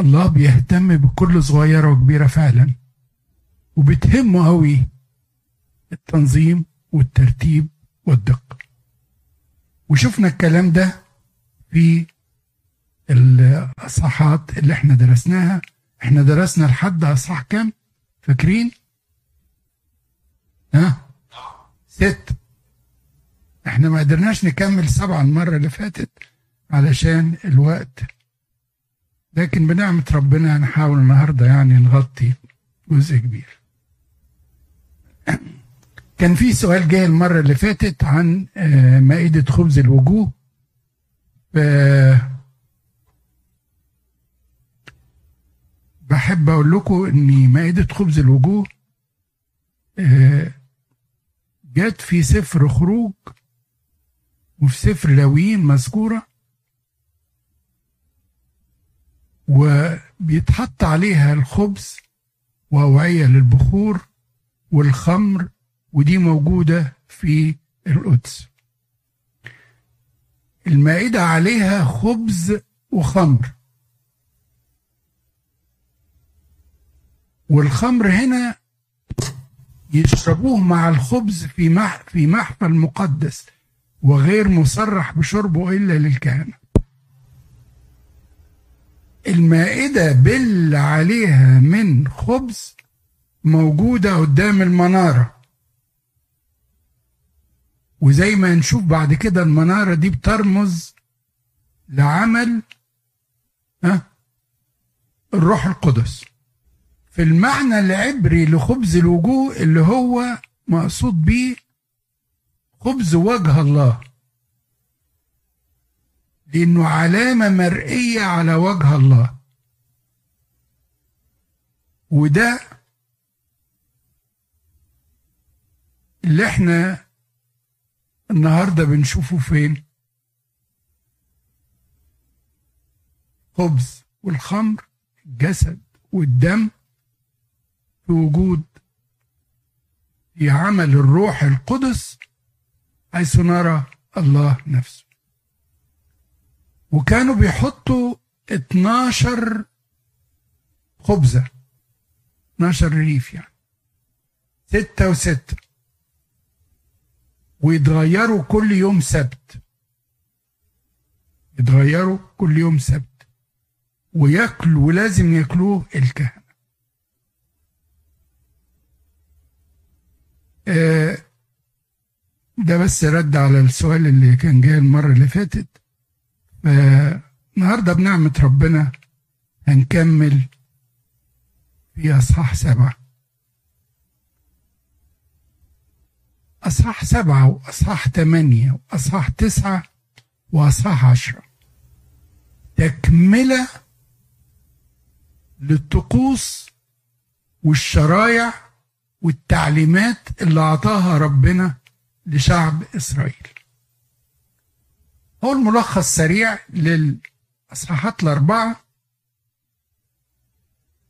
الله بيهتم بكل صغيرة وكبيرة فعلا. وبتهمه قوي التنظيم والترتيب والدقة. وشفنا الكلام ده في الأصحاحات اللي إحنا درسناها. إحنا درسنا لحد أصحاح كام؟ فاكرين؟ ها؟ ست. إحنا ما قدرناش نكمل سبعة المرة اللي فاتت علشان الوقت لكن بنعمة ربنا هنحاول النهاردة يعني نغطي جزء كبير. كان في سؤال جاي المرة اللي فاتت عن آه، مائدة خبز الوجوه. بحب أقول لكم إن مائدة خبز الوجوه آه، جت في سفر خروج وفي سفر لاويين مذكورة. وبيتحط عليها الخبز وأوعية للبخور والخمر ودي موجودة في القدس. المائدة عليها خبز وخمر. والخمر هنا يشربوه مع الخبز في مح في محفل مقدس وغير مصرح بشربه إلا للكهنة. المائدة بل عليها من خبز موجودة قدام المنارة. وزي ما نشوف بعد كده المنارة دي بترمز لعمل الروح القدس. في المعنى العبري لخبز الوجوه اللي هو مقصود بيه خبز وجه الله. لأنه علامة مرئية على وجه الله. وده اللي إحنا النهارده بنشوفه فين؟ خبز والخمر الجسد والدم في وجود في عمل الروح القدس حيث نرى الله نفسه. وكانوا بيحطوا 12 خبزة. 12 رغيف يعني. ستة وستة. ويتغيروا كل يوم سبت. يتغيروا كل يوم سبت. وياكلوا ولازم ياكلوه الكهنة. آه ده بس رد على السؤال اللي كان جاي المرة اللي فاتت. النهارده بنعمة ربنا هنكمل في أصحاح سبعة. أصحاح سبعة وأصحاح ثمانية وأصحاح تسعة وأصحاح عشرة. تكملة للطقوس والشرايع والتعليمات اللي أعطاها ربنا لشعب إسرائيل. هو الملخص سريع للأصحاحات الأربعة.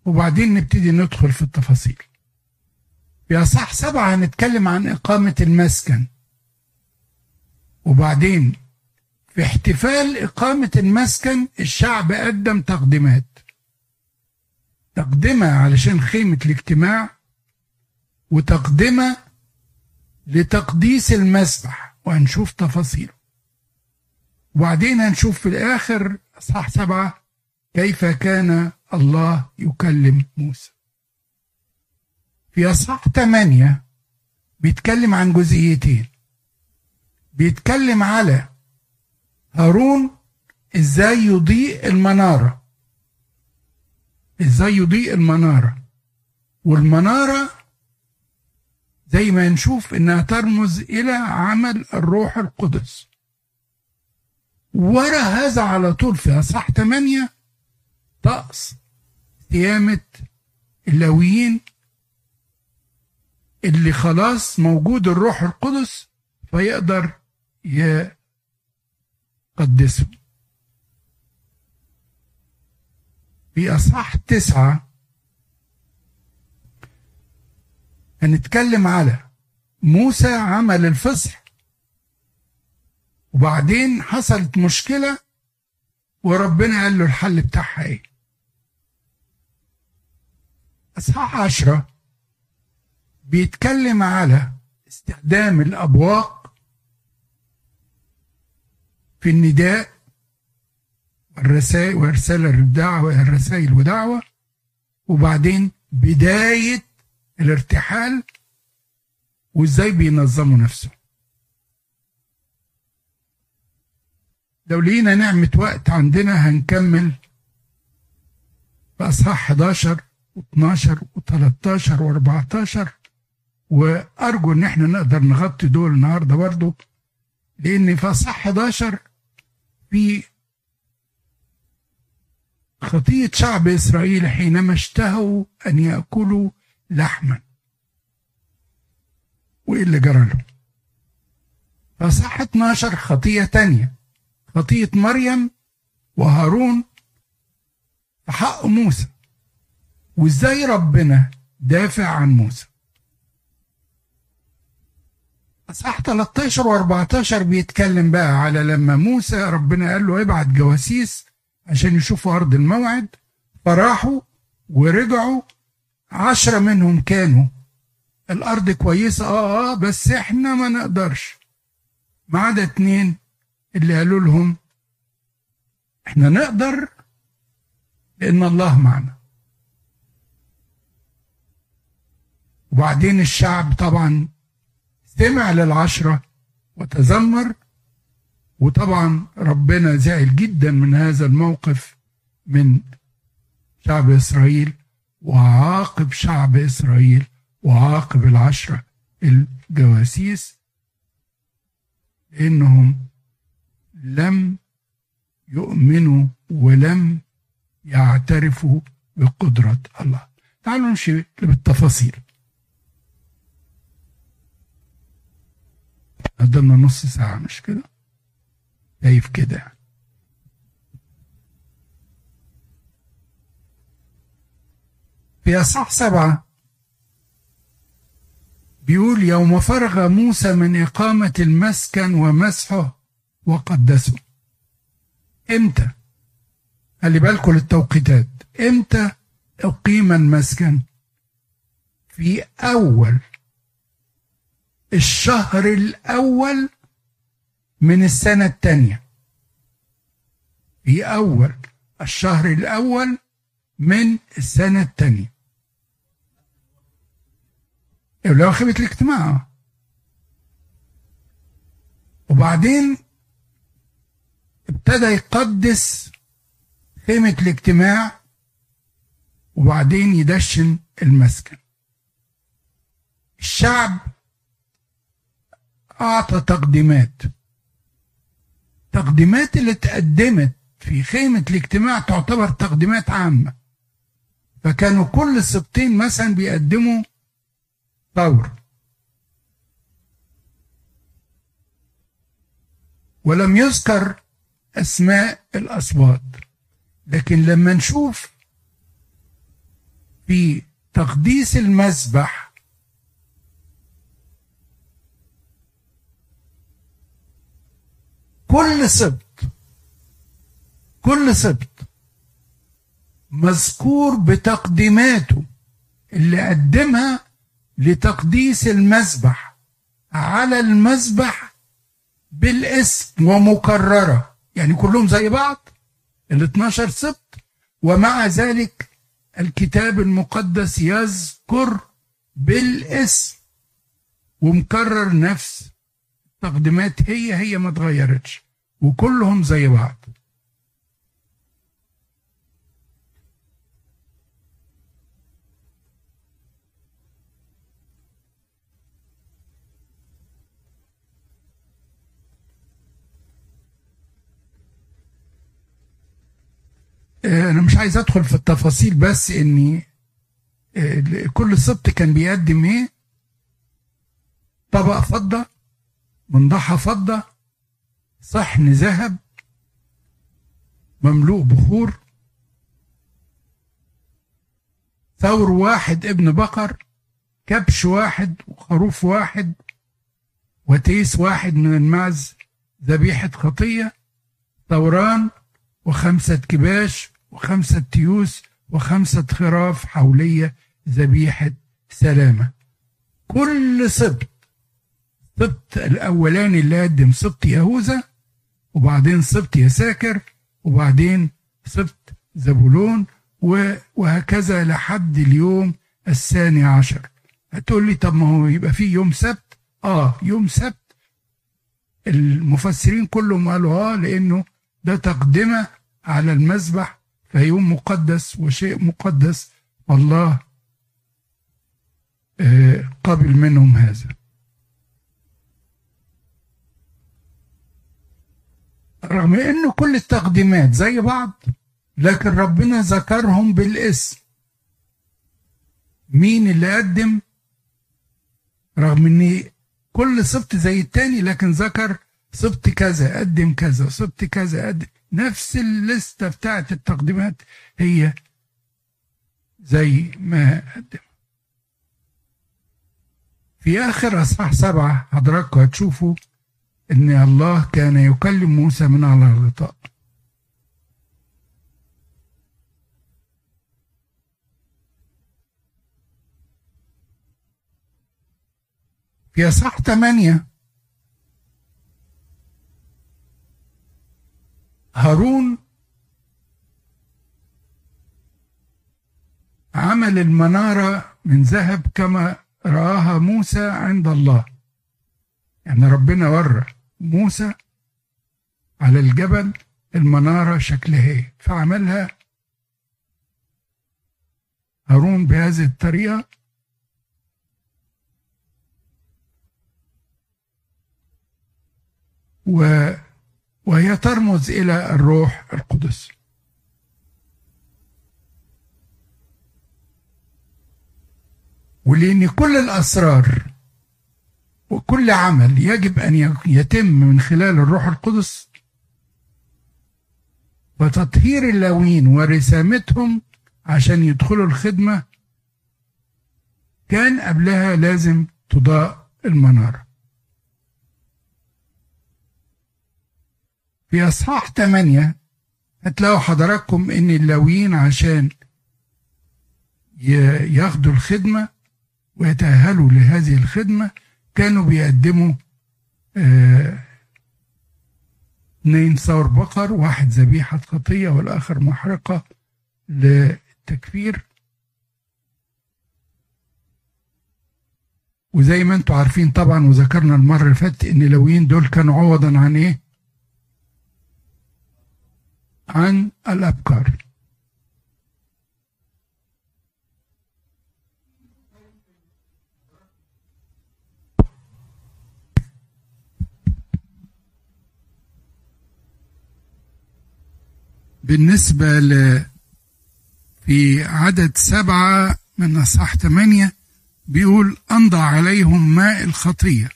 وبعدين نبتدي ندخل في التفاصيل. في أصح سبعة هنتكلم عن إقامة المسكن. وبعدين في احتفال إقامة المسكن الشعب قدم تقديمات. تقدمة علشان خيمة الاجتماع وتقدمة لتقديس المسبح. وهنشوف تفاصيله. وبعدين هنشوف في الآخر أصحاح سبعة كيف كان الله يكلم موسى. في أصحاح ثمانية بيتكلم عن جزئيتين. بيتكلم على هارون إزاي يضيء المنارة. إزاي يضيء المنارة. والمنارة زي ما نشوف إنها ترمز إلى عمل الروح القدس. ورا هذا على طول في اصح 8 طقس قيامة اللاويين اللي خلاص موجود الروح القدس فيقدر يقدسه. في أصح تسعة هنتكلم على موسى عمل الفصح وبعدين حصلت مشكلة وربنا قال له الحل بتاعها إيه؟ أصحاح عشرة بيتكلم على استخدام الأبواق في النداء والرسائل وإرسال الدعوة الرسائل ودعوة وبعدين بداية الارتحال وإزاي بينظموا نفسه لو لقينا نعمة وقت عندنا هنكمل. بأصحاح 11 و12 و13 و14 وأرجو إن إحنا نقدر نغطي دول النهاردة برضه لأن في أصحاح 11 في خطية شعب إسرائيل حينما اشتهوا أن يأكلوا لحما. وإيه اللي جرى له فصح 12 خطية تانية. خطية مريم وهارون في حق موسى. وإزاي ربنا دافع عن موسى؟ أصح 13 و14 بيتكلم بقى على لما موسى ربنا قال له ابعت جواسيس عشان يشوفوا أرض الموعد. فراحوا ورجعوا. عشرة منهم كانوا الأرض كويسة. آه آه بس إحنا ما نقدرش. ما عدا اتنين اللي قالوا لهم إحنا نقدر لأن الله معنا. وبعدين الشعب طبعا سمع للعشرة وتذمر وطبعا ربنا زعل جدا من هذا الموقف من شعب إسرائيل وعاقب شعب إسرائيل وعاقب العشرة الجواسيس لأنهم لم يؤمنوا ولم يعترفوا بقدرة الله. تعالوا نمشي بالتفاصيل. قدمنا نص ساعة مش كده؟ شايف كده في أصح سبعة بيقول يوم فرغ موسى من إقامة المسكن ومسحه وقدسه إمتى؟ خلي بالكم للتوقيتات. إمتى أقيم المسكن؟ في أول الشهر الأول من السنة الثانية. في أول الشهر الأول من السنة الثانية. اللي هو خيمة الاجتماع. وبعدين ابتدى يقدس خيمة الاجتماع وبعدين يدشن المسكن. الشعب أعطى تقديمات. تقديمات اللي تقدمت في خيمة الاجتماع تعتبر تقديمات عامة. فكانوا كل سبطين مثلا بيقدموا ثور ولم يذكر أسماء الأصوات. لكن لما نشوف في تقديس المسبح كل سبط كل سبط مذكور بتقديماته اللي قدمها لتقديس المذبح على المذبح بالاسم ومكررة. يعني كلهم زي بعض. ال 12 سبط ومع ذلك الكتاب المقدس يذكر بالاسم ومكرر نفس التقديمات هي هي ما اتغيرتش وكلهم زي بعض. أنا مش عايز أدخل في التفاصيل بس إني كل سبط كان بيقدم إيه؟ طبق فضة منضحة فضة صحن ذهب مملوء بخور ثور واحد ابن بقر كبش واحد وخروف واحد وتيس واحد من المعز ذبيحة خطية ثوران وخمسة كباش وخمسة تيوس وخمسة خراف حولية ذبيحة سلامة. كل سبط سبط الأولاني اللي قدم سبط يهوذا وبعدين سبط يساكر وبعدين سبط زبولون وهكذا لحد اليوم الثاني عشر. هتقول لي طب ما هو يبقى في يوم سبت؟ آه يوم سبت. المفسرين كلهم قالوا آه لأنه ده تقدمة على المذبح فيوم مقدس وشيء مقدس والله آه قبل منهم هذا. رغم انه كل التقديمات زي بعض لكن ربنا ذكرهم بالاسم. مين اللي قدم؟ رغم إن كل سبط زي التاني لكن ذكر سبط كذا قدم كذا سبط كذا قدم. نفس الليستة بتاعت التقديمات هي زي ما قدم. في آخر أصحاح سبعة حضراتكم هتشوفوا إن الله كان يكلم موسى من على الغطاء. في أصحاح ثمانية هارون عمل المنارة من ذهب كما رآها موسى عند الله. يعني ربنا ورى موسى على الجبل المنارة شكلها إيه. فعملها هارون بهذه الطريقة. و وهي ترمز إلى الروح القدس. ولأن كل الأسرار وكل عمل يجب أن يتم من خلال الروح القدس وتطهير اللاوين ورسامتهم عشان يدخلوا الخدمة كان قبلها لازم تضاء المنارة. في أصحاح 8 هتلاقوا حضراتكم إن اللاويين عشان ياخدوا الخدمة ويتأهلوا لهذه الخدمة كانوا بيقدموا اثنين ثور بقر واحد ذبيحة خطية والآخر محرقة للتكفير. وزي ما أنتم عارفين طبعا وذكرنا المرة اللي فاتت إن اللويين دول كانوا عوضا عن إيه؟ عن الأبكار. بالنسبة ل في عدد سبعة من أصحاح ثمانية بيقول أنضى عليهم ماء الخطية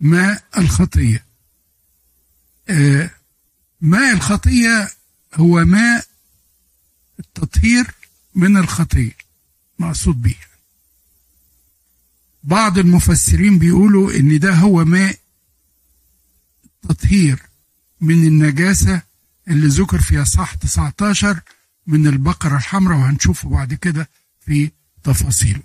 ماء الخطية ماء الخطية هو ماء التطهير من الخطية مقصود به بعض المفسرين بيقولوا إن ده هو ماء التطهير من النجاسة اللي ذكر في أصحاح 19 من البقرة الحمراء وهنشوفه بعد كده في تفاصيله.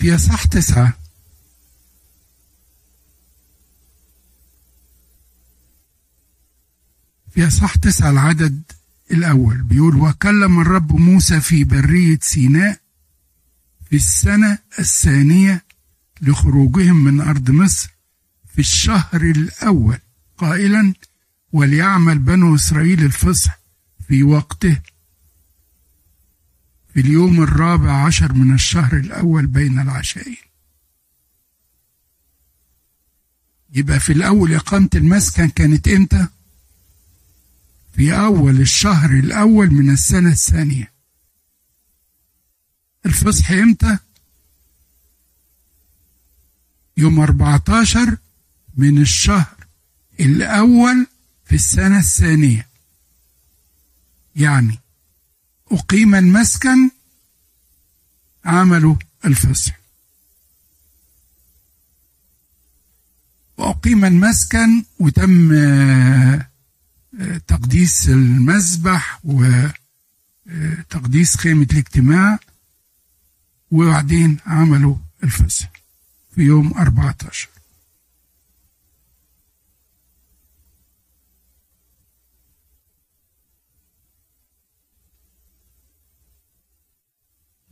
في أصح تسعة. في أصح تسعة العدد الأول. بيقول وكلم الرب موسى في برية سيناء في السنة الثانية لخروجهم من أرض مصر في الشهر الأول قائلا وليعمل بنو إسرائيل الفصح في وقته في اليوم الرابع عشر من الشهر الأول بين العشائين يبقى في الأول إقامة المسكن كانت إمتى؟ في أول الشهر الأول من السنة الثانية الفصح إمتى؟ يوم 14 من الشهر الأول في السنة الثانية يعني أقيم المسكن عمل الفصح وأقيم المسكن وتم آه، تقديس المذبح وتقديس آه، خيمة الاجتماع وبعدين عملوا الفصح في يوم 14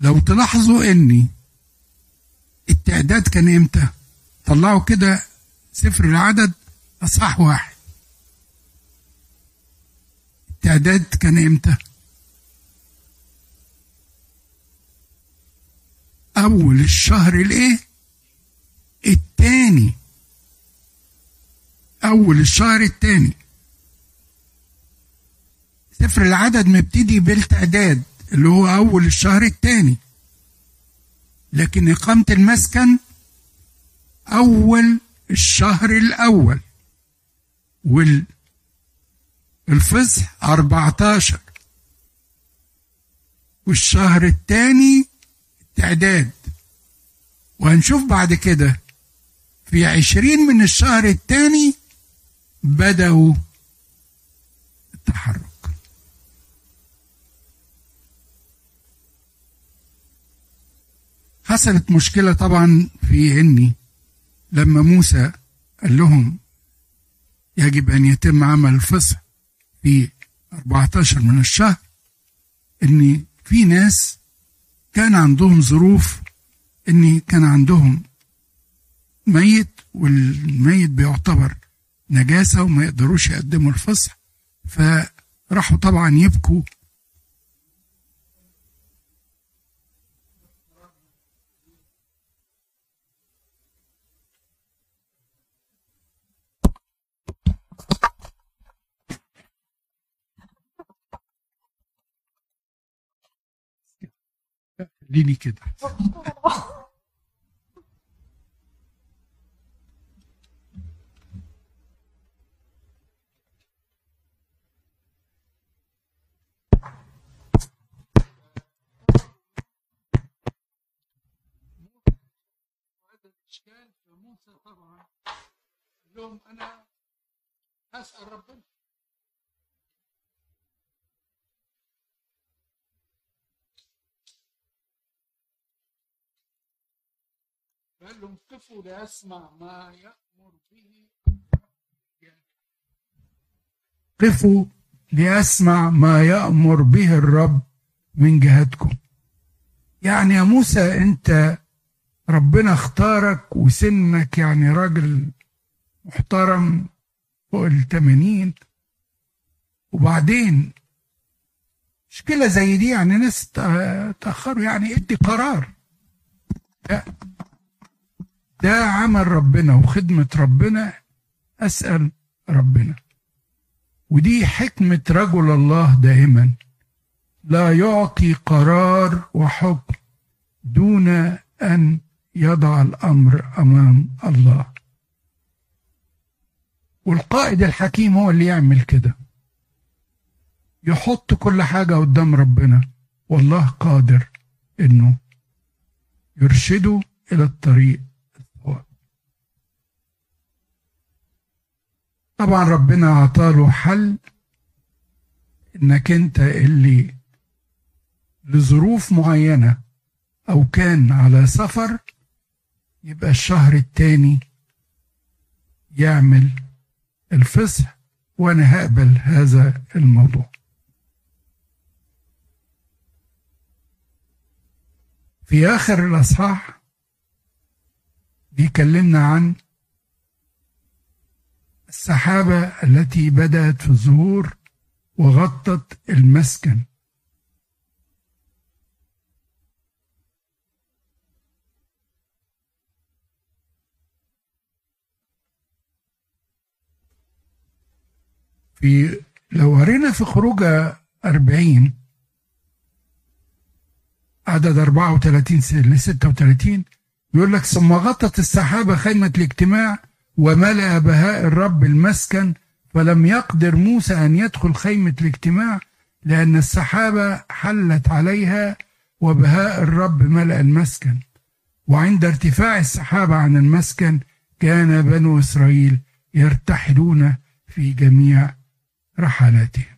لو تلاحظوا إني التعداد كان إمتى؟ طلعوا كده سفر العدد اصحاح واحد. التعداد كان إمتى؟ أول الشهر الإيه؟ التاني. أول الشهر التاني. سفر العدد مبتدي بالتعداد. اللي هو أول الشهر الثاني لكن إقامة المسكن أول الشهر الأول. والفصح 14 والشهر الثاني التعداد وهنشوف بعد كده. في عشرين من الشهر الثاني بدأوا التحرك. حصلت مشكلة طبعا في إني لما موسى قال لهم يجب أن يتم عمل الفصح في 14 من الشهر إن في ناس كان عندهم ظروف إن كان عندهم ميت والميت بيعتبر نجاسة وما يقدروش يقدموا الفصح فراحوا طبعا يبكوا خليني كده. فموسى طبعا. لهم أنا هسال ربنا. قال لهم قفوا ليسمع ما يأمر به. قفوا ليسمع ما يأمر به الرب من جهتكم. يعني يا موسى أنت ربنا اختارك وسنك يعني راجل محترم فوق التمانين وبعدين مشكلة زي دي يعني ناس تأخروا يعني ادي قرار. لا. ده عمل ربنا وخدمة ربنا أسأل ربنا. ودي حكمة رجل الله دائما. لا يعطي قرار وحكم دون أن يضع الأمر أمام الله. والقائد الحكيم هو اللي يعمل كده. يحط كل حاجة قدام ربنا. والله قادر إنه يرشده إلى الطريق. طبعا ربنا عطاله حل إنك أنت اللي لظروف معينة أو كان على سفر يبقى الشهر التاني يعمل الفصح وأنا هقبل هذا الموضوع. في آخر الأصحاح بيكلمنا عن السحابة التي بدأت في الظهور وغطت المسكن. في لو قرينا في خروج أربعين عدد أربعة وثلاثين لستة وثلاثين يقول لك ثم غطت السحابة خيمة الاجتماع وملأ بهاء الرب المسكن فلم يقدر موسى أن يدخل خيمة الاجتماع لأن السحابة حلت عليها وبهاء الرب ملأ المسكن. وعند ارتفاع السحابة عن المسكن كان بنو إسرائيل يرتحلون في جميع رحلاتهم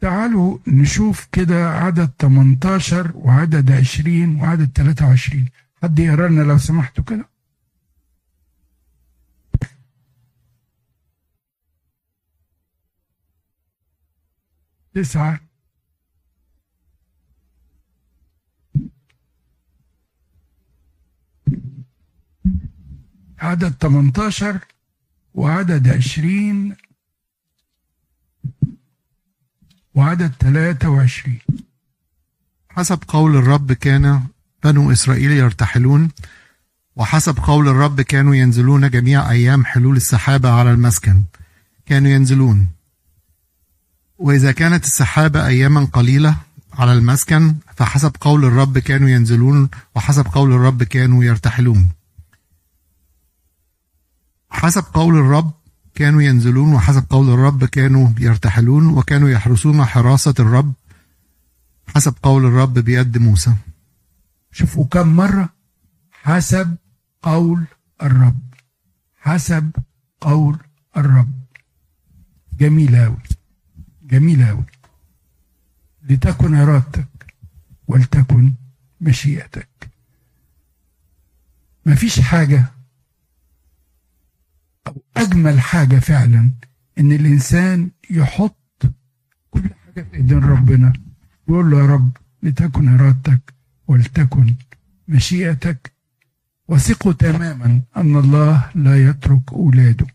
تعالوا نشوف كده عدد 18 وعدد 20 وعدد 23 حد يقرأ لنا لو سمحتوا كده؟ تسعة. عدد 18 وعدد 20 وعدد 23 حسب قول الرب كان بنو إسرائيل يرتحلون وحسب قول الرب كانوا ينزلون جميع أيام حلول السحابة على المسكن. كانوا ينزلون. وإذا كانت السحابة أياما قليلة على المسكن فحسب قول الرب كانوا ينزلون وحسب قول الرب كانوا يرتحلون. حسب قول الرب كانوا ينزلون وحسب قول الرب كانوا يرتحلون وكانوا يحرسون حراسة الرب حسب قول الرب بيد موسى. شوفوا كم مرة حسب قول الرب. حسب قول الرب. جميل أوي. جميل أوي. لتكن إرادتك ولتكن مشيئتك. مفيش حاجة أجمل حاجة فعلا إن الإنسان يحط كل حاجة في إيدين ربنا ويقول له يا رب لتكن إرادتك ولتكن مشيئتك وثقوا تماما أن الله لا يترك أولاده.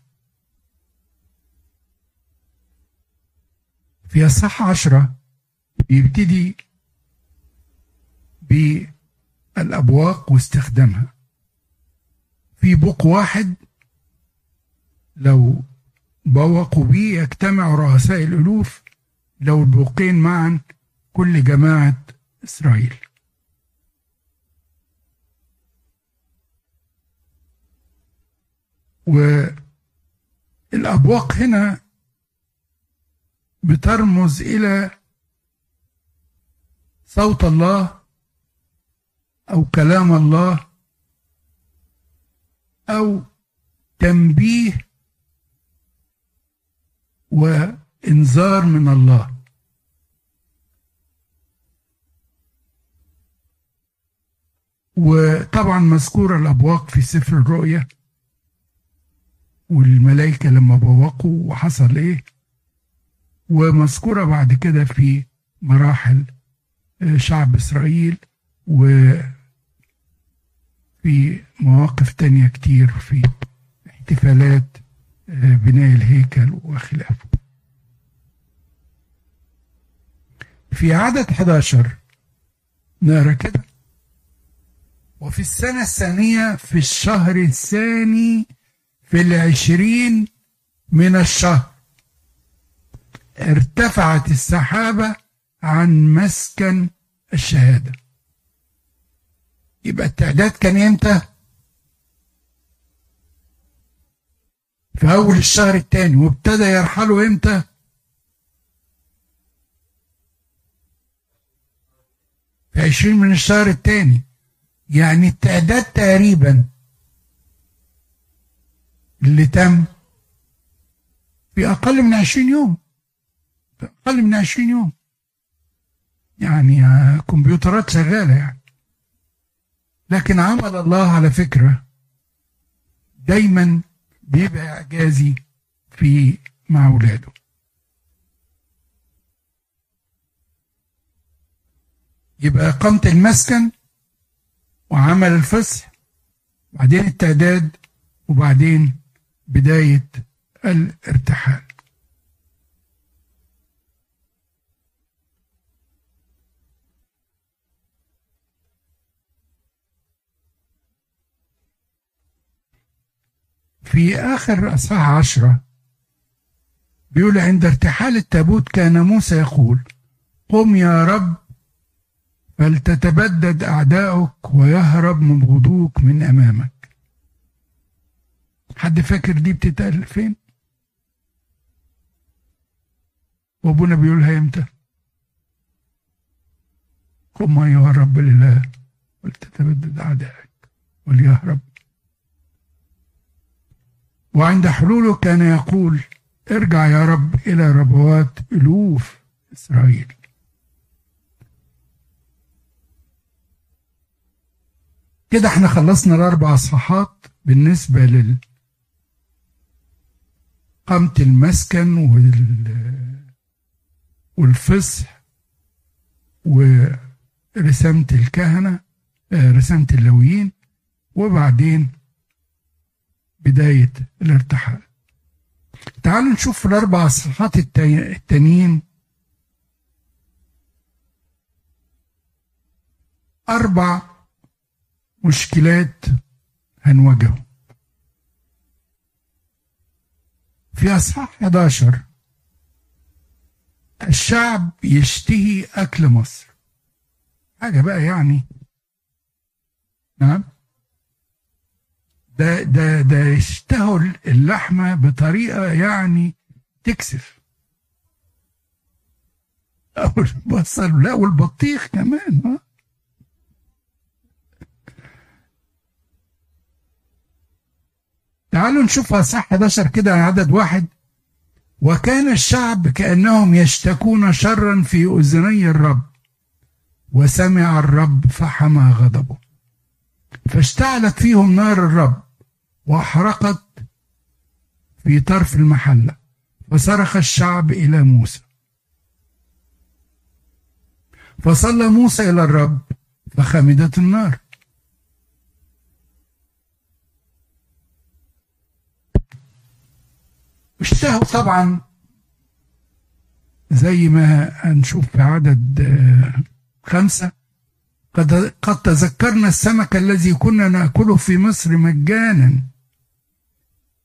في الصح عشرة بيبتدي بالأبواق واستخدامها. في بوق واحد لو بوقوا بيه يجتمع رؤساء الألوف لو البوقين معا كل جماعة إسرائيل. والأبواق هنا بترمز إلى صوت الله أو كلام الله أو تنبيه وإنذار من الله. وطبعا مذكورة الأبواق في سفر الرؤيا والملائكة لما بوقوا وحصل إيه ومذكورة بعد كده في مراحل شعب إسرائيل وفي مواقف تانية كتير في احتفالات بناء الهيكل وخلافه. في عدد 11 نقرا كده وفي السنة الثانية في الشهر الثاني في العشرين من الشهر. ارتفعت السحابة عن مسكن الشهادة. يبقى التعداد كان إمتى؟ في أول الشهر الثاني وابتدى يرحلوا إمتى؟ في عشرين من الشهر الثاني. يعني التعداد تقريبا اللي تم في أقل من عشرين يوم. في أقل من عشرين يوم. يعني كمبيوترات شغالة يعني. لكن عمل الله على فكرة دايما بيبقى إعجازي في مع أولاده يبقى إقامة المسكن وعمل الفصح وبعدين التعداد وبعدين بداية الارتحال. في آخر أصحاح عشرة بيقول عند ارتحال التابوت كان موسى يقول قم يا رب فلتتبدد أعداؤك ويهرب مبغضوك من أمامك. حد فاكر دي بتتقال فين؟ وأبونا بيقولها إمتى؟ قم ايها الرب لله ولتتبدد اعدائك وليهرب وعند حلوله كان يقول ارجع يا رب إلى ربوات ألوف إسرائيل. كده إحنا خلصنا الأربع اصحاحات بالنسبة لل قامة المسكن وال والفصح ورسامة الكهنة رسامة اللويين وبعدين بداية الارتحال. تعالوا نشوف الأربع صفحات التانيين. أربع مشكلات هنواجههم. في أصحاح 11 الشعب يشتهي أكل مصر. حاجة بقى يعني. نعم. ده ده ده يشتهوا اللحمة بطريقة يعني تكسف. أو البصل لا والبطيخ كمان ها. تعالوا نشوفها صح 11 كده عدد واحد. وكان الشعب كأنهم يشتكون شرا في أذني الرب وسمع الرب فحمى غضبه. فاشتعلت فيهم نار الرب وأحرقت في طرف المحلة فصرخ الشعب إلى موسى. فصلى موسى إلى الرب فخمدت النار. اشتهوا طبعا زي ما هنشوف في عدد خمسة. قد, قد تذكرنا السمك الذي كنا نأكله في مصر مجانا.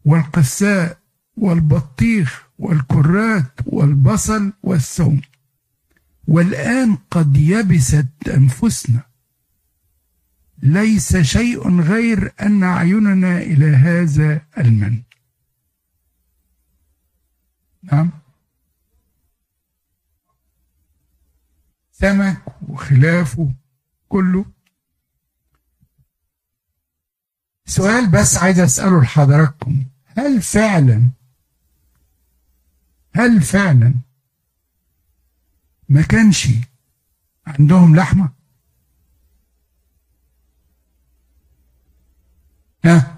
والقساء والبطيخ والكرات والبصل والثوم. والآن قد يبست أنفسنا. ليس شيء غير أن أعيننا إلى هذا المن. نعم. سمك وخلافه كله. سؤال بس عايز أسأله لحضراتكم. هل فعلا؟ هل فعلا؟ ما كانش عندهم لحمة؟ ها؟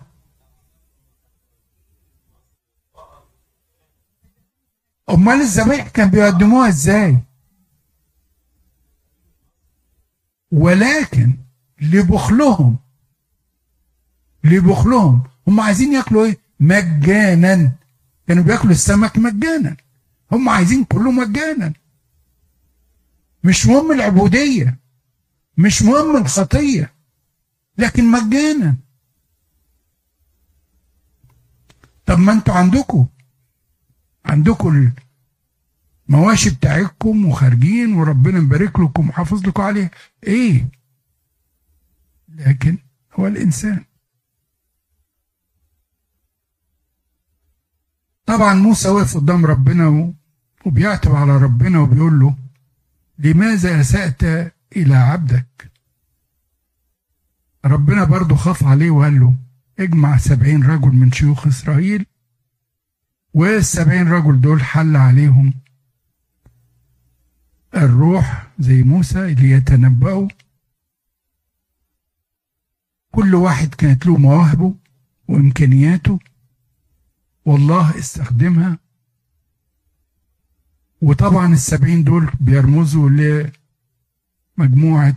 أمال الذبائح كان بيقدموها إزاي؟ ولكن لبخلهم لبخلهم هم عايزين ياكلوا إيه؟ مجانا. كانوا بياكلوا السمك مجانا. هم عايزين كله مجانا. مش مهم العبودية. مش مهم الخطية. لكن مجانا. طب ما أنتوا عندكم. عندكم المواشي بتاعتكم وخارجين وربنا مبارك لكم وحافظ لكم عليها. إيه؟ لكن هو الإنسان. طبعا موسى واقف قدام ربنا وبيعتب على ربنا وبيقول له لماذا أسأت إلى عبدك؟ ربنا برضه خاف عليه وقال له اجمع سبعين رجل من شيوخ إسرائيل والسبعين رجل دول حل عليهم الروح زي موسى اللي يتنبأوا. كل واحد كانت له مواهبه وإمكانياته والله استخدمها. وطبعا السبعين دول بيرمزوا لمجموعة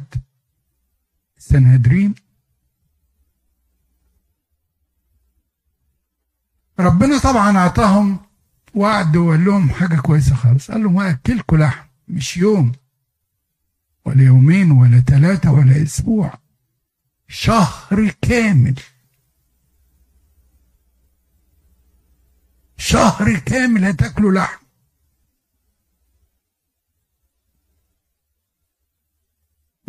سنهدرين ربنا طبعا أعطاهم وعد وقال لهم حاجة كويسة خالص. قال لهم هاكلكم لحم مش يوم ولا يومين ولا ثلاثة ولا أسبوع شهر كامل. شهر كامل هتاكلوا لحم.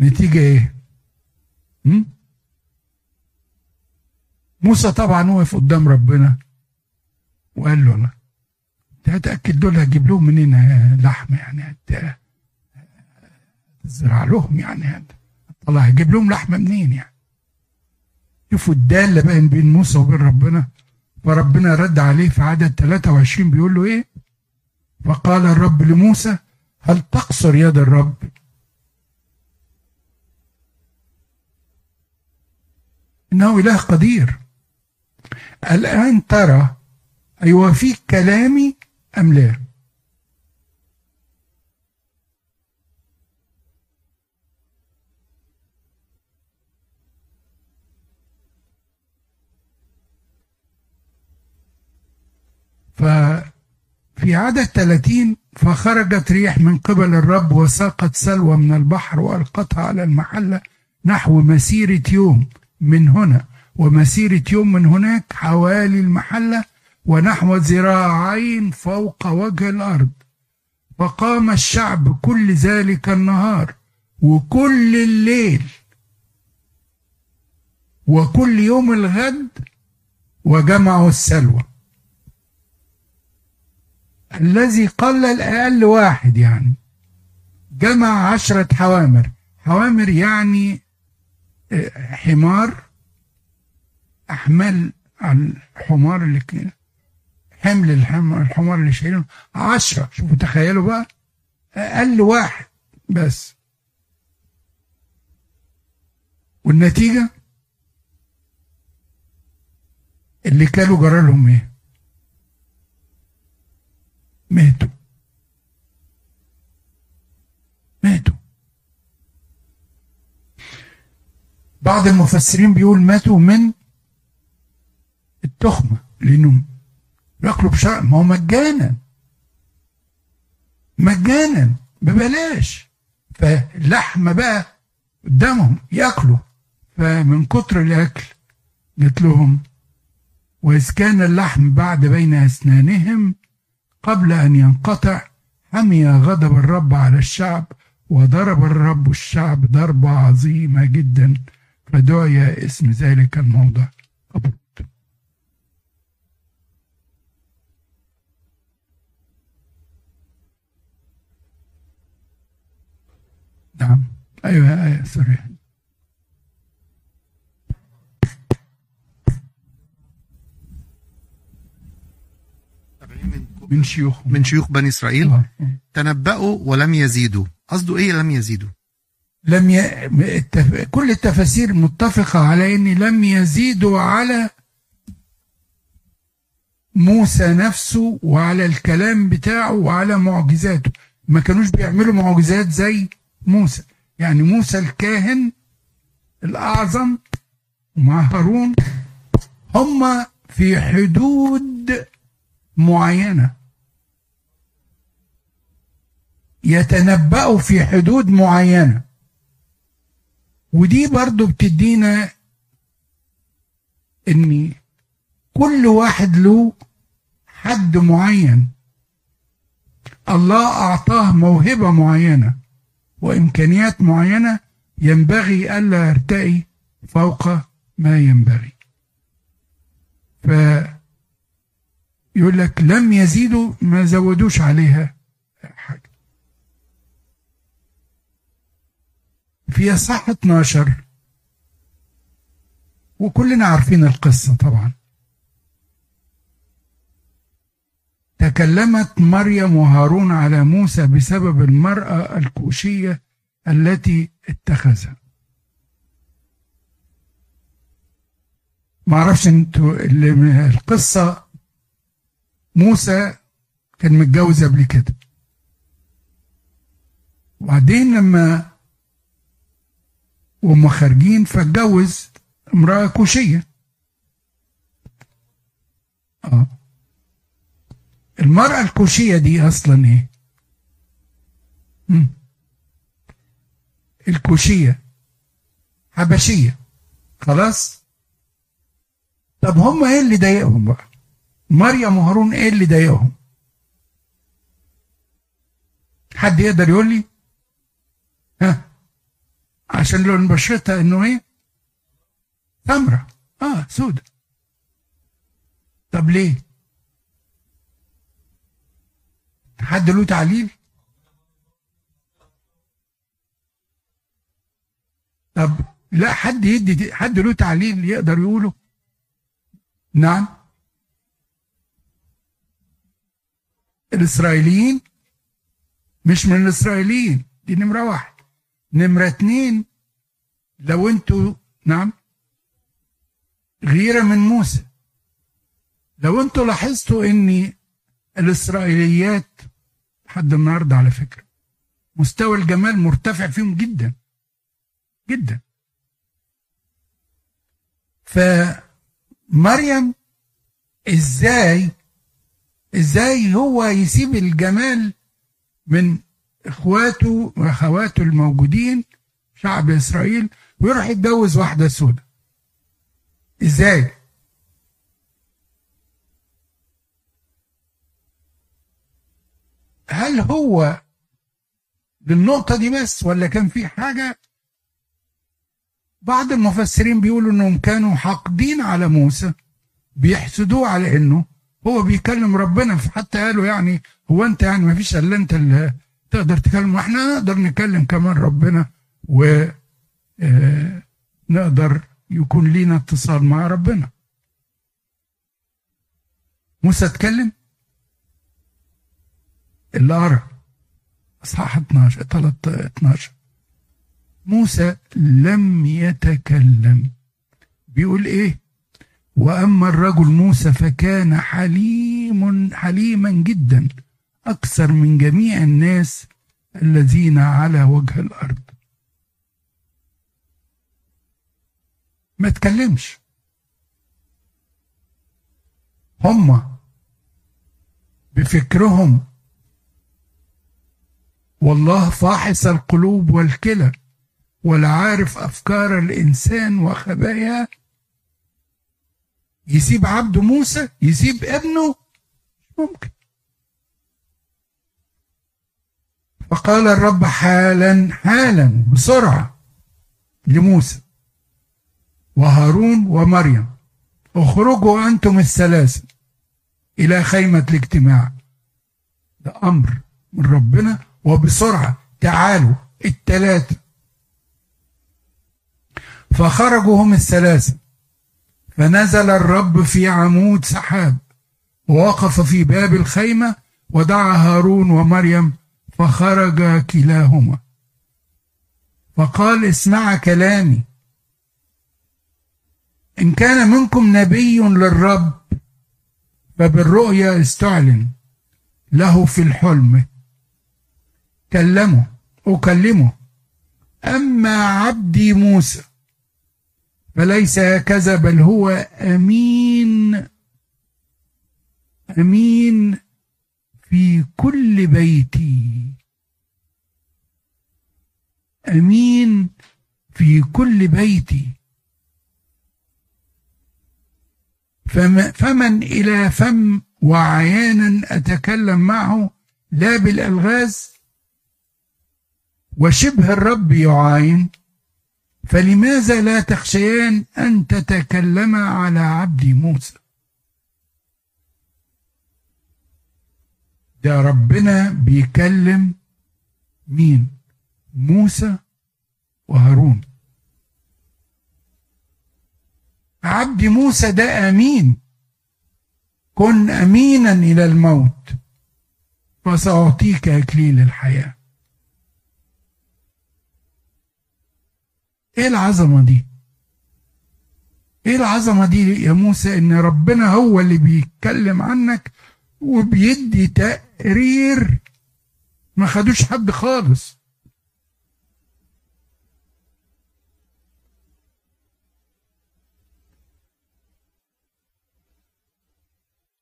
نتيجة إيه؟ موسى طبعا وقف قدام ربنا وقال له أنا هتاكد دول هتجيب لهم منين لحم يعني؟ هت- تزرع لهم يعني؟ طلع هيجيب لهم لحمه منين يعني؟ شوفوا الدالة بين بين موسى وبين ربنا. فربنا رد عليه في عدد 23 بيقول له إيه؟ فقال الرب لموسى هل تقصر يد الرب؟ إنه إله قدير. الآن ترى ايوافيك كلامي أم لا؟ ففي عدد 30 فخرجت ريح من قبل الرب وساقت سلوى من البحر وألقتها على المحله نحو مسيرة يوم من هنا. ومسيرة يوم من هناك حوالي المحله ونحو ذراعين فوق وجه الأرض. فقام الشعب كل ذلك النهار وكل الليل وكل يوم الغد وجمعوا السلوى. الذي قلل أقل واحد يعني. جمع عشرة حوامر. حوامر يعني آه، حمار أحمال الحمار اللي حمل الحمار اللي شايلينه عشرة. شوفوا تخيلوا بقى. أقل واحد بس. والنتيجة؟ اللي كانوا جرى لهم إيه؟ ماتوا. ماتوا. بعض المفسرين بيقول ماتوا من التخمة لأنهم بياكلوا بشرع ما هو مجانا. مجانا ببلاش. فاللحمة بقى قدامهم ياكلوا. فمن كتر الأكل قلت لهم وإذ كان اللحم بعد بين أسنانهم قبل أن ينقطع حمي غضب الرب على الشعب وضرب الرب الشعب ضربة عظيمة جدا. فدعي اسم ذلك الموضع قبرت نعم. أيوة أيوة سوري. من شيوخهم من شيوخ بني إسرائيل آه. تنبأوا ولم يزيدوا. قصده إيه لم يزيدوا؟ لم ي... التف... كل التفاسير متفقة على إن لم يزيدوا على موسى نفسه وعلى الكلام بتاعه وعلى معجزاته. ما كانوش بيعملوا معجزات زي موسى. يعني موسى الكاهن الأعظم ومع هارون هم في حدود معينة. يتنبأوا في حدود معينة. ودي برضو بتدينا إن كل واحد له حد معين. الله أعطاه موهبة معينة وإمكانيات معينة ينبغي ألا يرتقي فوق ما ينبغي. ف يقول لك لم يزيدوا ما زودوش عليها حاجة في اصحاح 12 وكلنا عارفين القصة طبعا. تكلمت مريم وهارون على موسى بسبب المرأة الكوشية التي اتخذها. ما أعرفش أنتوا القصة موسى كان متجوز قبل كده. وبعدين لما وهم خارجين فاتجوز امرأة كوشية آه المرأة الكوشية دي أصلا إيه؟ مم. الكوشية حبشية خلاص؟ طب هم إيه اللي ضايقهم بقى؟ مريم وهارون إيه اللي ضايقهم؟ حد يقدر يقول لي؟ ها؟ عشان لون بشرتها إنه إيه؟ سمرة آه سودة. طب ليه؟ حد له تعليل؟ طب لا حد يدي حد له تعليل يقدر يقوله؟ نعم. الإسرائيليين مش من الإسرائيليين دي نمرة واحد. نمرة اتنين. لو أنتوا نعم. غيرة من موسى. لو أنتوا لاحظتوا ان الإسرائيليات لحد النهاردة على فكرة مستوى الجمال مرتفع فيهم جدا. جدا. فمريم إزاي إزاي هو يسيب الجمال من إخواته وأخواته الموجودين شعب إسرائيل ويروح يتجوز واحدة سودة. إزاي؟ هل هو للنقطة دي بس ولا كان في حاجة؟ بعض المفسرين بيقولوا إنهم كانوا حاقدين على موسى بيحسدوه على إنه هو بيكلم ربنا حتى قالوا يعني هو أنت يعني ما فيش إلا أنت اللي تقدر تكلم وإحنا نقدر نكلم كمان ربنا و نقدر يكون لينا اتصال مع ربنا. موسى اتكلم؟ اللي قرأ. إصحاح 12 12 موسى لم يتكلم. بيقول إيه؟ وأما الرجل موسى فكان حليم حليما جدا. أكثر من جميع الناس الذين على وجه الأرض. ما تكلمش. هم بفكرهم. والله فاحص القلوب والكلى والعارف أفكار الإنسان وخباياه يسيب عبده موسى يسيب ابنه. ممكن. فقال الرب حالا حالا بسرعة لموسى وهارون ومريم. اخرجوا أنتم الثلاثه إلى خيمة الاجتماع. ده أمر من ربنا وبسرعة تعالوا الثلاثه فخرجوا هم الثلاثه فنزل الرب في عمود سحاب ووقف في باب الخيمة ودعا هارون ومريم فخرج كلاهما. فقال اسمع كلامي. إن كان منكم نبي للرب فبالرؤيا استعلن له في الحلم. كلمه أكلمه. أما عبدي موسى فليس هكذا بل هو أمين أمين في كل بيتي. أمين في كل بيتي. فمن إلى فم وعيانا أتكلم معه لا بالألغاز وشبه الرب يعاين. فلماذا لا تخشيان أن تتكلما على عبد موسى؟ ده ربنا بيكلم مين؟ موسى وهارون. عبد موسى ده أمين. كن أمينا إلى الموت. فسأعطيك أكليل الحياة. إيه العظمة دي؟ إيه العظمة دي يا موسى؟ إن ربنا هو اللي بيتكلم عنك وبيدي تقرير. ما خدوش حد خالص.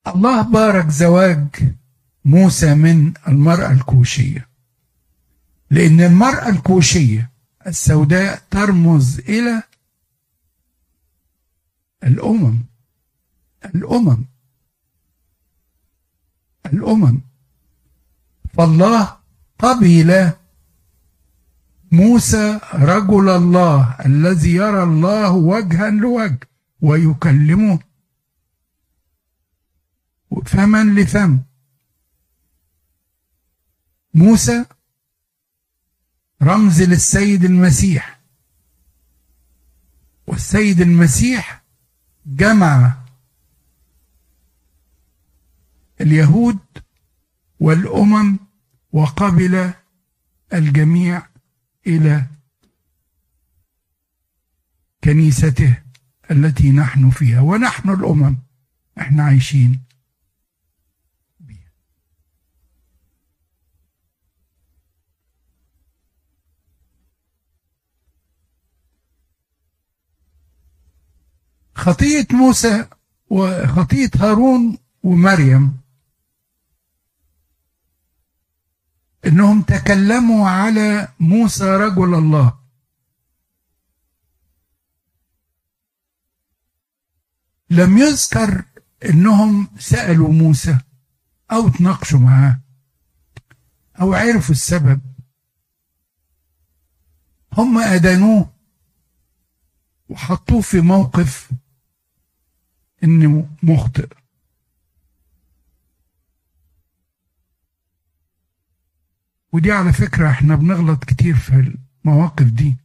الله بارك زواج موسى من المرأة الكوشية. لأن المرأة الكوشية السوداء ترمز إلى الأمم. الأمم. الأمم. فالله قبل موسى رجل الله الذي يرى الله وجها لوجه ويكلمه. فما لفم موسى رمز للسيد المسيح. والسيد المسيح جمع اليهود والأمم وقبل الجميع إلى كنيسته التي نحن فيها ونحن الأمم إحنا عايشين بيها خطية موسى وخطية هارون ومريم. إنهم تكلموا على موسى رجل الله. لم يذكر إنهم سألوا موسى أو تناقشوا معاه أو عرفوا السبب. هم ادانوه وحطوه في موقف إنه مخطئ. ودي على فكرة إحنا بنغلط كتير في المواقف دي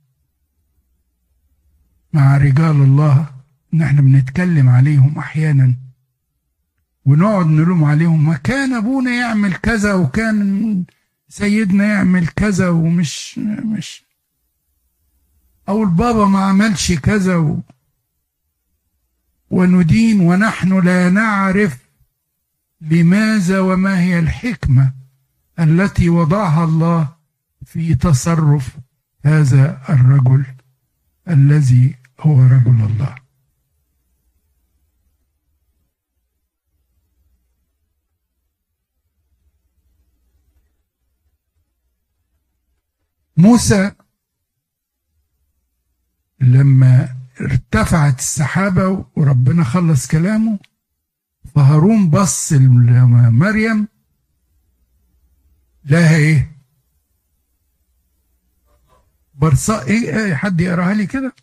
مع رجال الله إن إحنا بنتكلم عليهم أحيانا ونقعد نلوم عليهم ما كان أبونا يعمل كذا وكان سيدنا يعمل كذا ومش مش أو البابا ما عملش كذا و وندين ونحن لا نعرف لماذا وما هي الحكمة. التي وضعها الله في تصرف هذا الرجل الذي هو رجل الله. موسى لما ارتفعت السحابة وربنا خلص كلامه فهارون بص لمريم لها إيه؟ برصاء إيه, إيه حد يقراها لي كده؟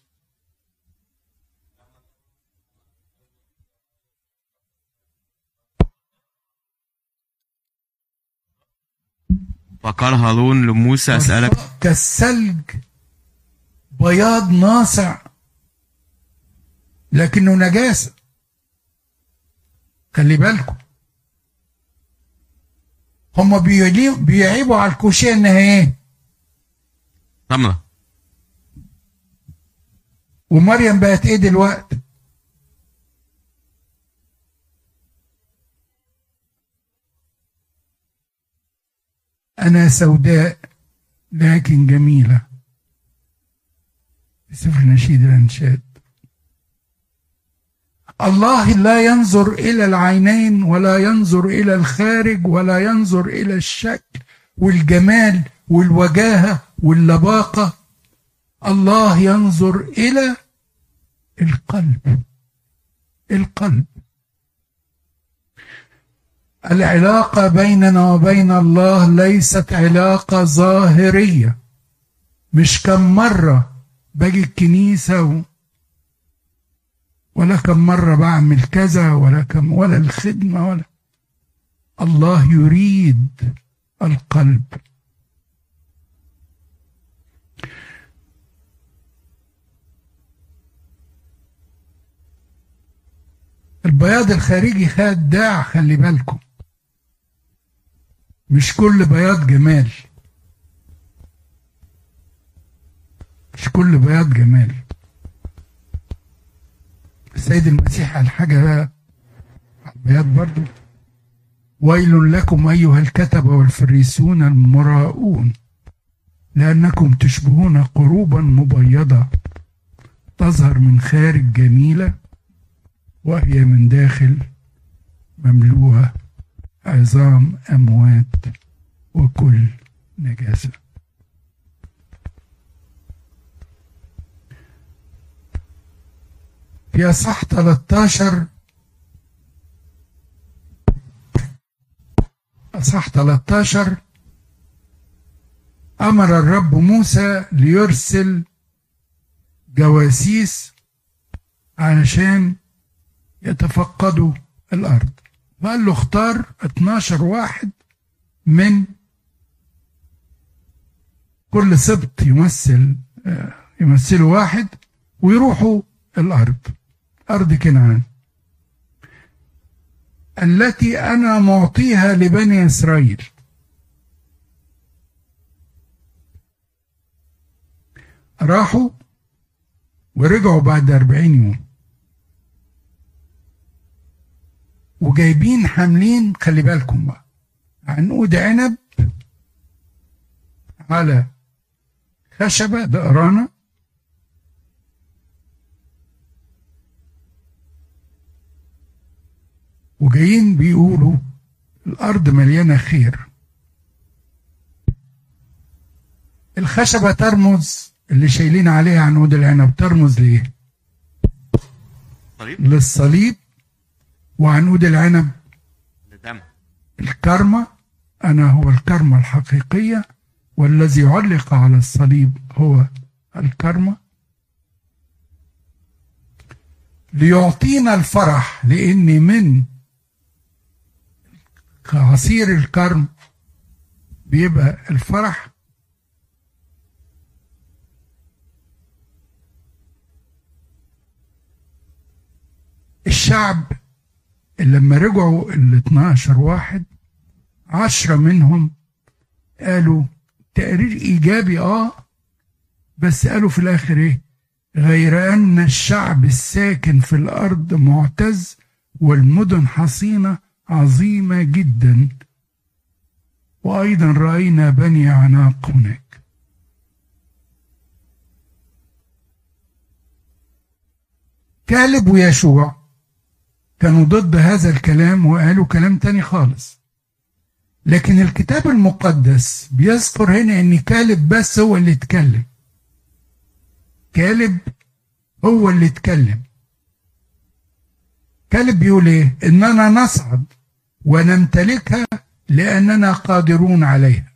فقال هارون لموسى أسألك كالثلج بياض ناصع لكنه نجاسة. خلي بالكم. هم بيعيبوا على الكوشيه انها إيه رملة ومريم بقت إيه دلوقتي؟ أنا سوداء لكن جميلة. في سفر نشيد الأنشاد الله لا ينظر إلى العينين ولا ينظر إلى الخارج ولا ينظر إلى الشكل والجمال والوجاهة واللباقة. الله ينظر إلى القلب. القلب. العلاقة بيننا وبين الله ليست علاقة ظاهرية. مش كم مرة باجي الكنيسة. ولا كم مرة بعمل كذا ولا كم ولا الخدمة ولا الله يريد القلب. البياض الخارجي خداع خلي بالكم. مش كل بياض جمال. مش كل بياض جمال. السيد المسيح قال حاجة بقى برضو. ويل لكم أيها الكتبة والفريسون المراؤون لأنكم تشبهون قروبا مبيضة تظهر من خارج جميلة وهي من داخل مملوءة عظام أموات وكل نجاسة. في أصح 13 أصح 13 أمر الرب موسى ليرسل جواسيس علشان يتفقدوا الأرض. فقال له اختار 12 واحد من كل سبط يمثل آه، يمثلوا واحد ويروحوا الأرض. أرض كنعان. التي أنا معطيها لبني إسرائيل. راحوا ورجعوا بعد أربعين يوم. وجايبين حاملين خلي بالكم بقى عنقود عنب على خشبة دقرانة وجايين بيقولوا الأرض مليانة خير. الخشبة ترمز اللي شايلين عليها عنقود العنب ترمز لإيه؟ صليب. للصليب وعنقود العنب. لدم الكرمة أنا هو الكرمة الحقيقية والذي علق على الصليب هو الكرمة. ليعطينا الفرح لأن من عصير الكرم بيبقى الفرح الشعب لما رجعوا ال 12 واحد عشرة منهم قالوا تقرير إيجابي آه بس قالوا في الآخر إيه؟ غير أن الشعب الساكن في الأرض معتز والمدن حصينة عظيمة جدا. وأيضا رأينا بني عناق هناك. كالب ويشوع كانوا ضد هذا الكلام وقالوا كلام تاني خالص. لكن الكتاب المقدس بيذكر هنا إن كالب بس هو اللي اتكلم. كالب هو اللي اتكلم. كالب بيقول إيه؟ إننا نصعد. ونمتلكها لأننا قادرون عليها.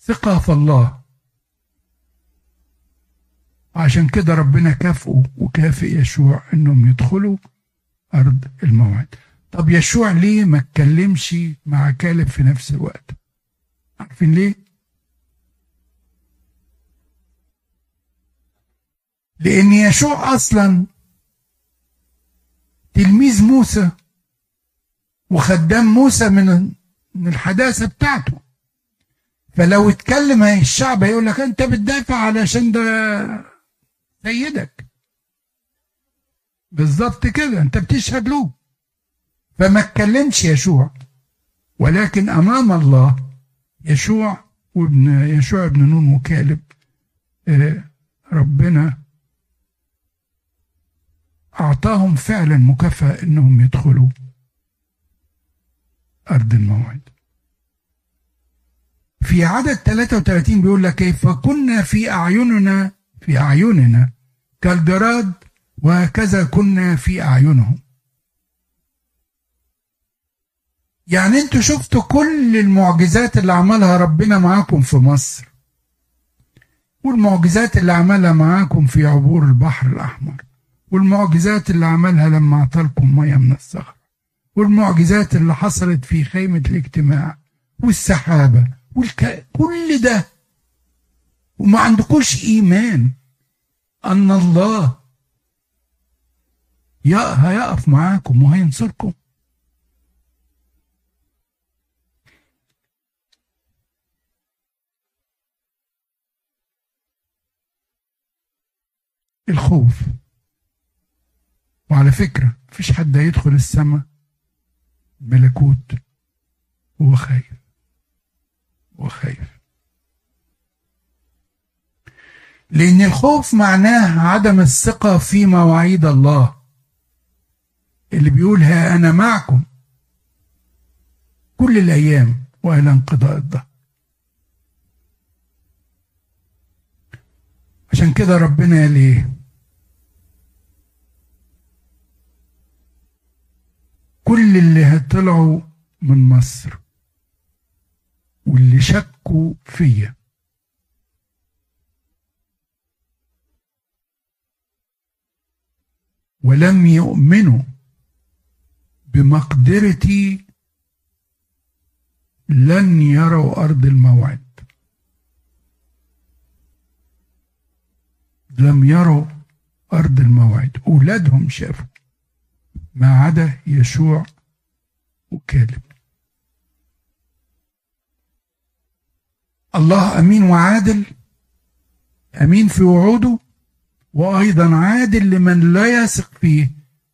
ثقة في الله. عشان كده ربنا كافئه وكافئ يشوع إنهم يدخلوا أرض الموعد. طب يشوع ليه ما اتكلمش مع كالب في نفس الوقت؟ عارفين ليه؟ لأن يشوع أصلا تلميذ موسى وخدام موسى من الحداثة بتاعته. فلو اتكلم الشعب هيقول لك أنت بتدافع علشان ده سيدك. بالظبط كده أنت بتشهد له. فما اتكلمش يشوع ولكن أمام الله يشوع وابن يشوع ابن نون وكالب آه، ربنا أعطاهم فعلا مكافأة إنهم يدخلوا أرض الموعد. في عدد 33 بيقول لك كيف كنا في أعيننا في أعيننا كالجراد وهكذا كنا في أعينهم. يعني أنتوا شفتوا كل المعجزات اللي عملها ربنا معاكم في مصر والمعجزات اللي عملها معاكم في عبور البحر الأحمر. والمعجزات اللي عملها لما أعطالكم مية من الصخر والمعجزات اللي حصلت في خيمة الاجتماع والسحابة والك... كل ده. وما عندكوش إيمان أن الله هيقف معاكم وهينصركم. الخوف. وعلى فكرة مفيش حد هيدخل السماء ملكوت وهو خايف. هو خايف. لأن الخوف معناه عدم الثقة في مواعيد الله. اللي بيقول ها أنا معكم كل الأيام وإلى انقضاء الظهر عشان كده ربنا قال كل اللي طلعوا من مصر واللي شكوا فيا. ولم يؤمنوا بمقدرتي لن يروا أرض الموعد. لم يروا أرض الموعد. أولادهم شافوا. ما عدا يشوع وكالب. الله أمين وعادل أمين في وعوده وأيضا عادل لمن لا يثق فيه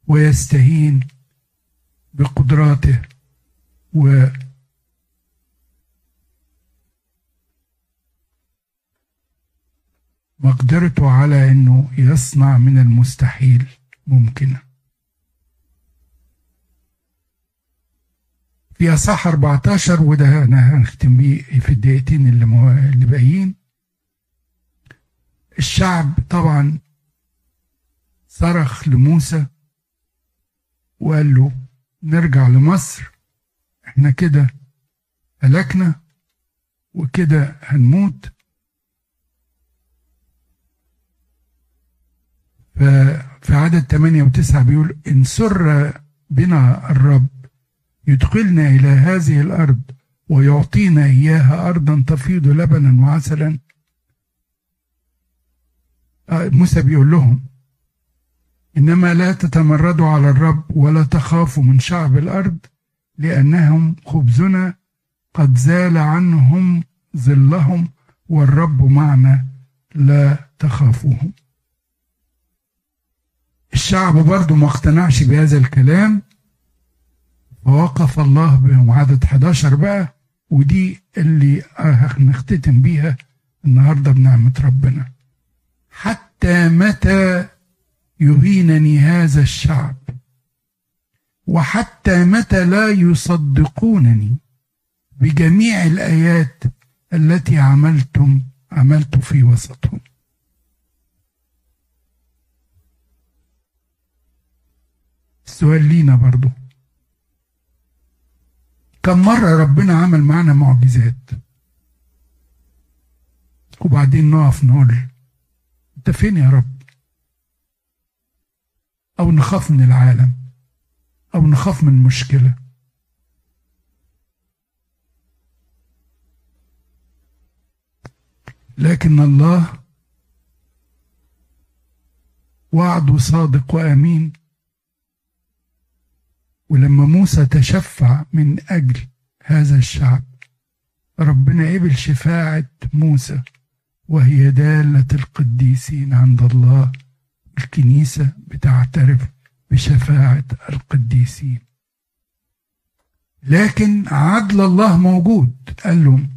ويستهين بقدراته و مقدرته على إنه يصنع من المستحيل ممكنه في اصح 14 وده أنا هنختم بيه في الدقيقتين اللي مو... اللي باقيين. الشعب طبعا صرخ لموسى وقال له نرجع لمصر إحنا كده هلكنا وكده هنموت. ففي عدد 8 و9 بيقول إن سر بنا الرب. يدخلنا إلى هذه الأرض ويعطينا إياها أرضا تفيض لبنا وعسلا. موسى بيقول لهم إنما لا تتمردوا على الرب ولا تخافوا من شعب الأرض لأنهم خبزنا قد زال عنهم ظلهم والرب معنا لا تخافوهم. الشعب برضه ما اقتنعش بهذا الكلام. فوقف الله بهم عدد 11 بقى ودي اللي هنختتم بيها النهارده بنعمة ربنا. حتى متى يهينني هذا الشعب؟ وحتى متى لا يصدقونني بجميع الآيات التي عملتم عملت في وسطهم؟ السؤال لينا برضو. كم مرة ربنا عمل معنا معجزات. وبعدين نقف نقول أنت فين يا رب؟ أو نخاف من العالم أو نخاف من مشكلة. لكن الله وعده صادق وأمين. ولما موسى تشفع من أجل هذا الشعب ربنا قبل شفاعة موسى وهي دالة القديسين عند الله الكنيسة بتعترف بشفاعة القديسين. لكن عدل الله موجود قال لهم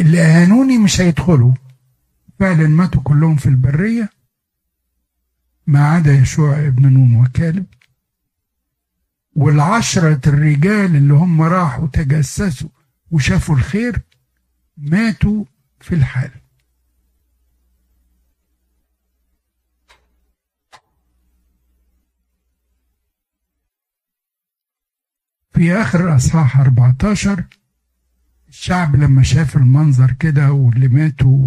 اللي أهانوني مش هيدخلوا. فعلا ماتوا كلهم في البرية ما عدا يشوع ابن نون وكالب. والعشرة الرجال اللي هم راحوا تجسسوا وشافوا الخير ماتوا في الحال. في آخر أصحاح 14 الشعب لما شاف المنظر كده واللي ماتوا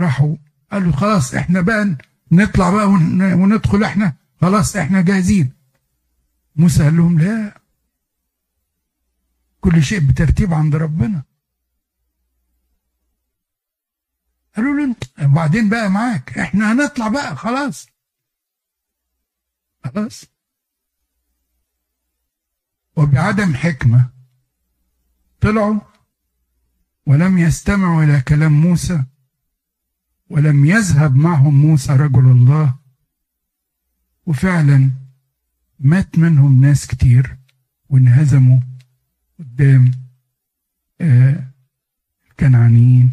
راحوا قالوا خلاص إحنا بقى نطلع بقى وندخل إحنا خلاص إحنا جاهزين. موسى قال لهم لا. كل شيء بترتيب عند ربنا. قالوا له انت وبعدين بقى معاك. إحنا هنطلع بقى خلاص. خلاص. وبعدم حكمة طلعوا ولم يستمعوا إلى كلام موسى ولم يذهب معهم موسى رجل الله. وفعلا مات منهم ناس كتير وانهزموا قدام آه الكنعانيين.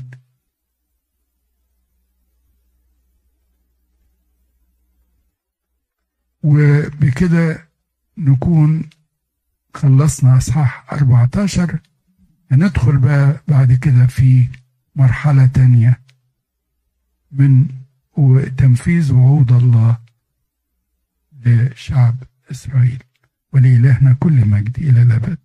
وبكده نكون خلصنا اصحاح 14 هندخل بقى بعد كده في مرحلة تانية من تنفيذ وعود الله لشعب إسرائيل ولإلهنا كل مجد إلى الأبد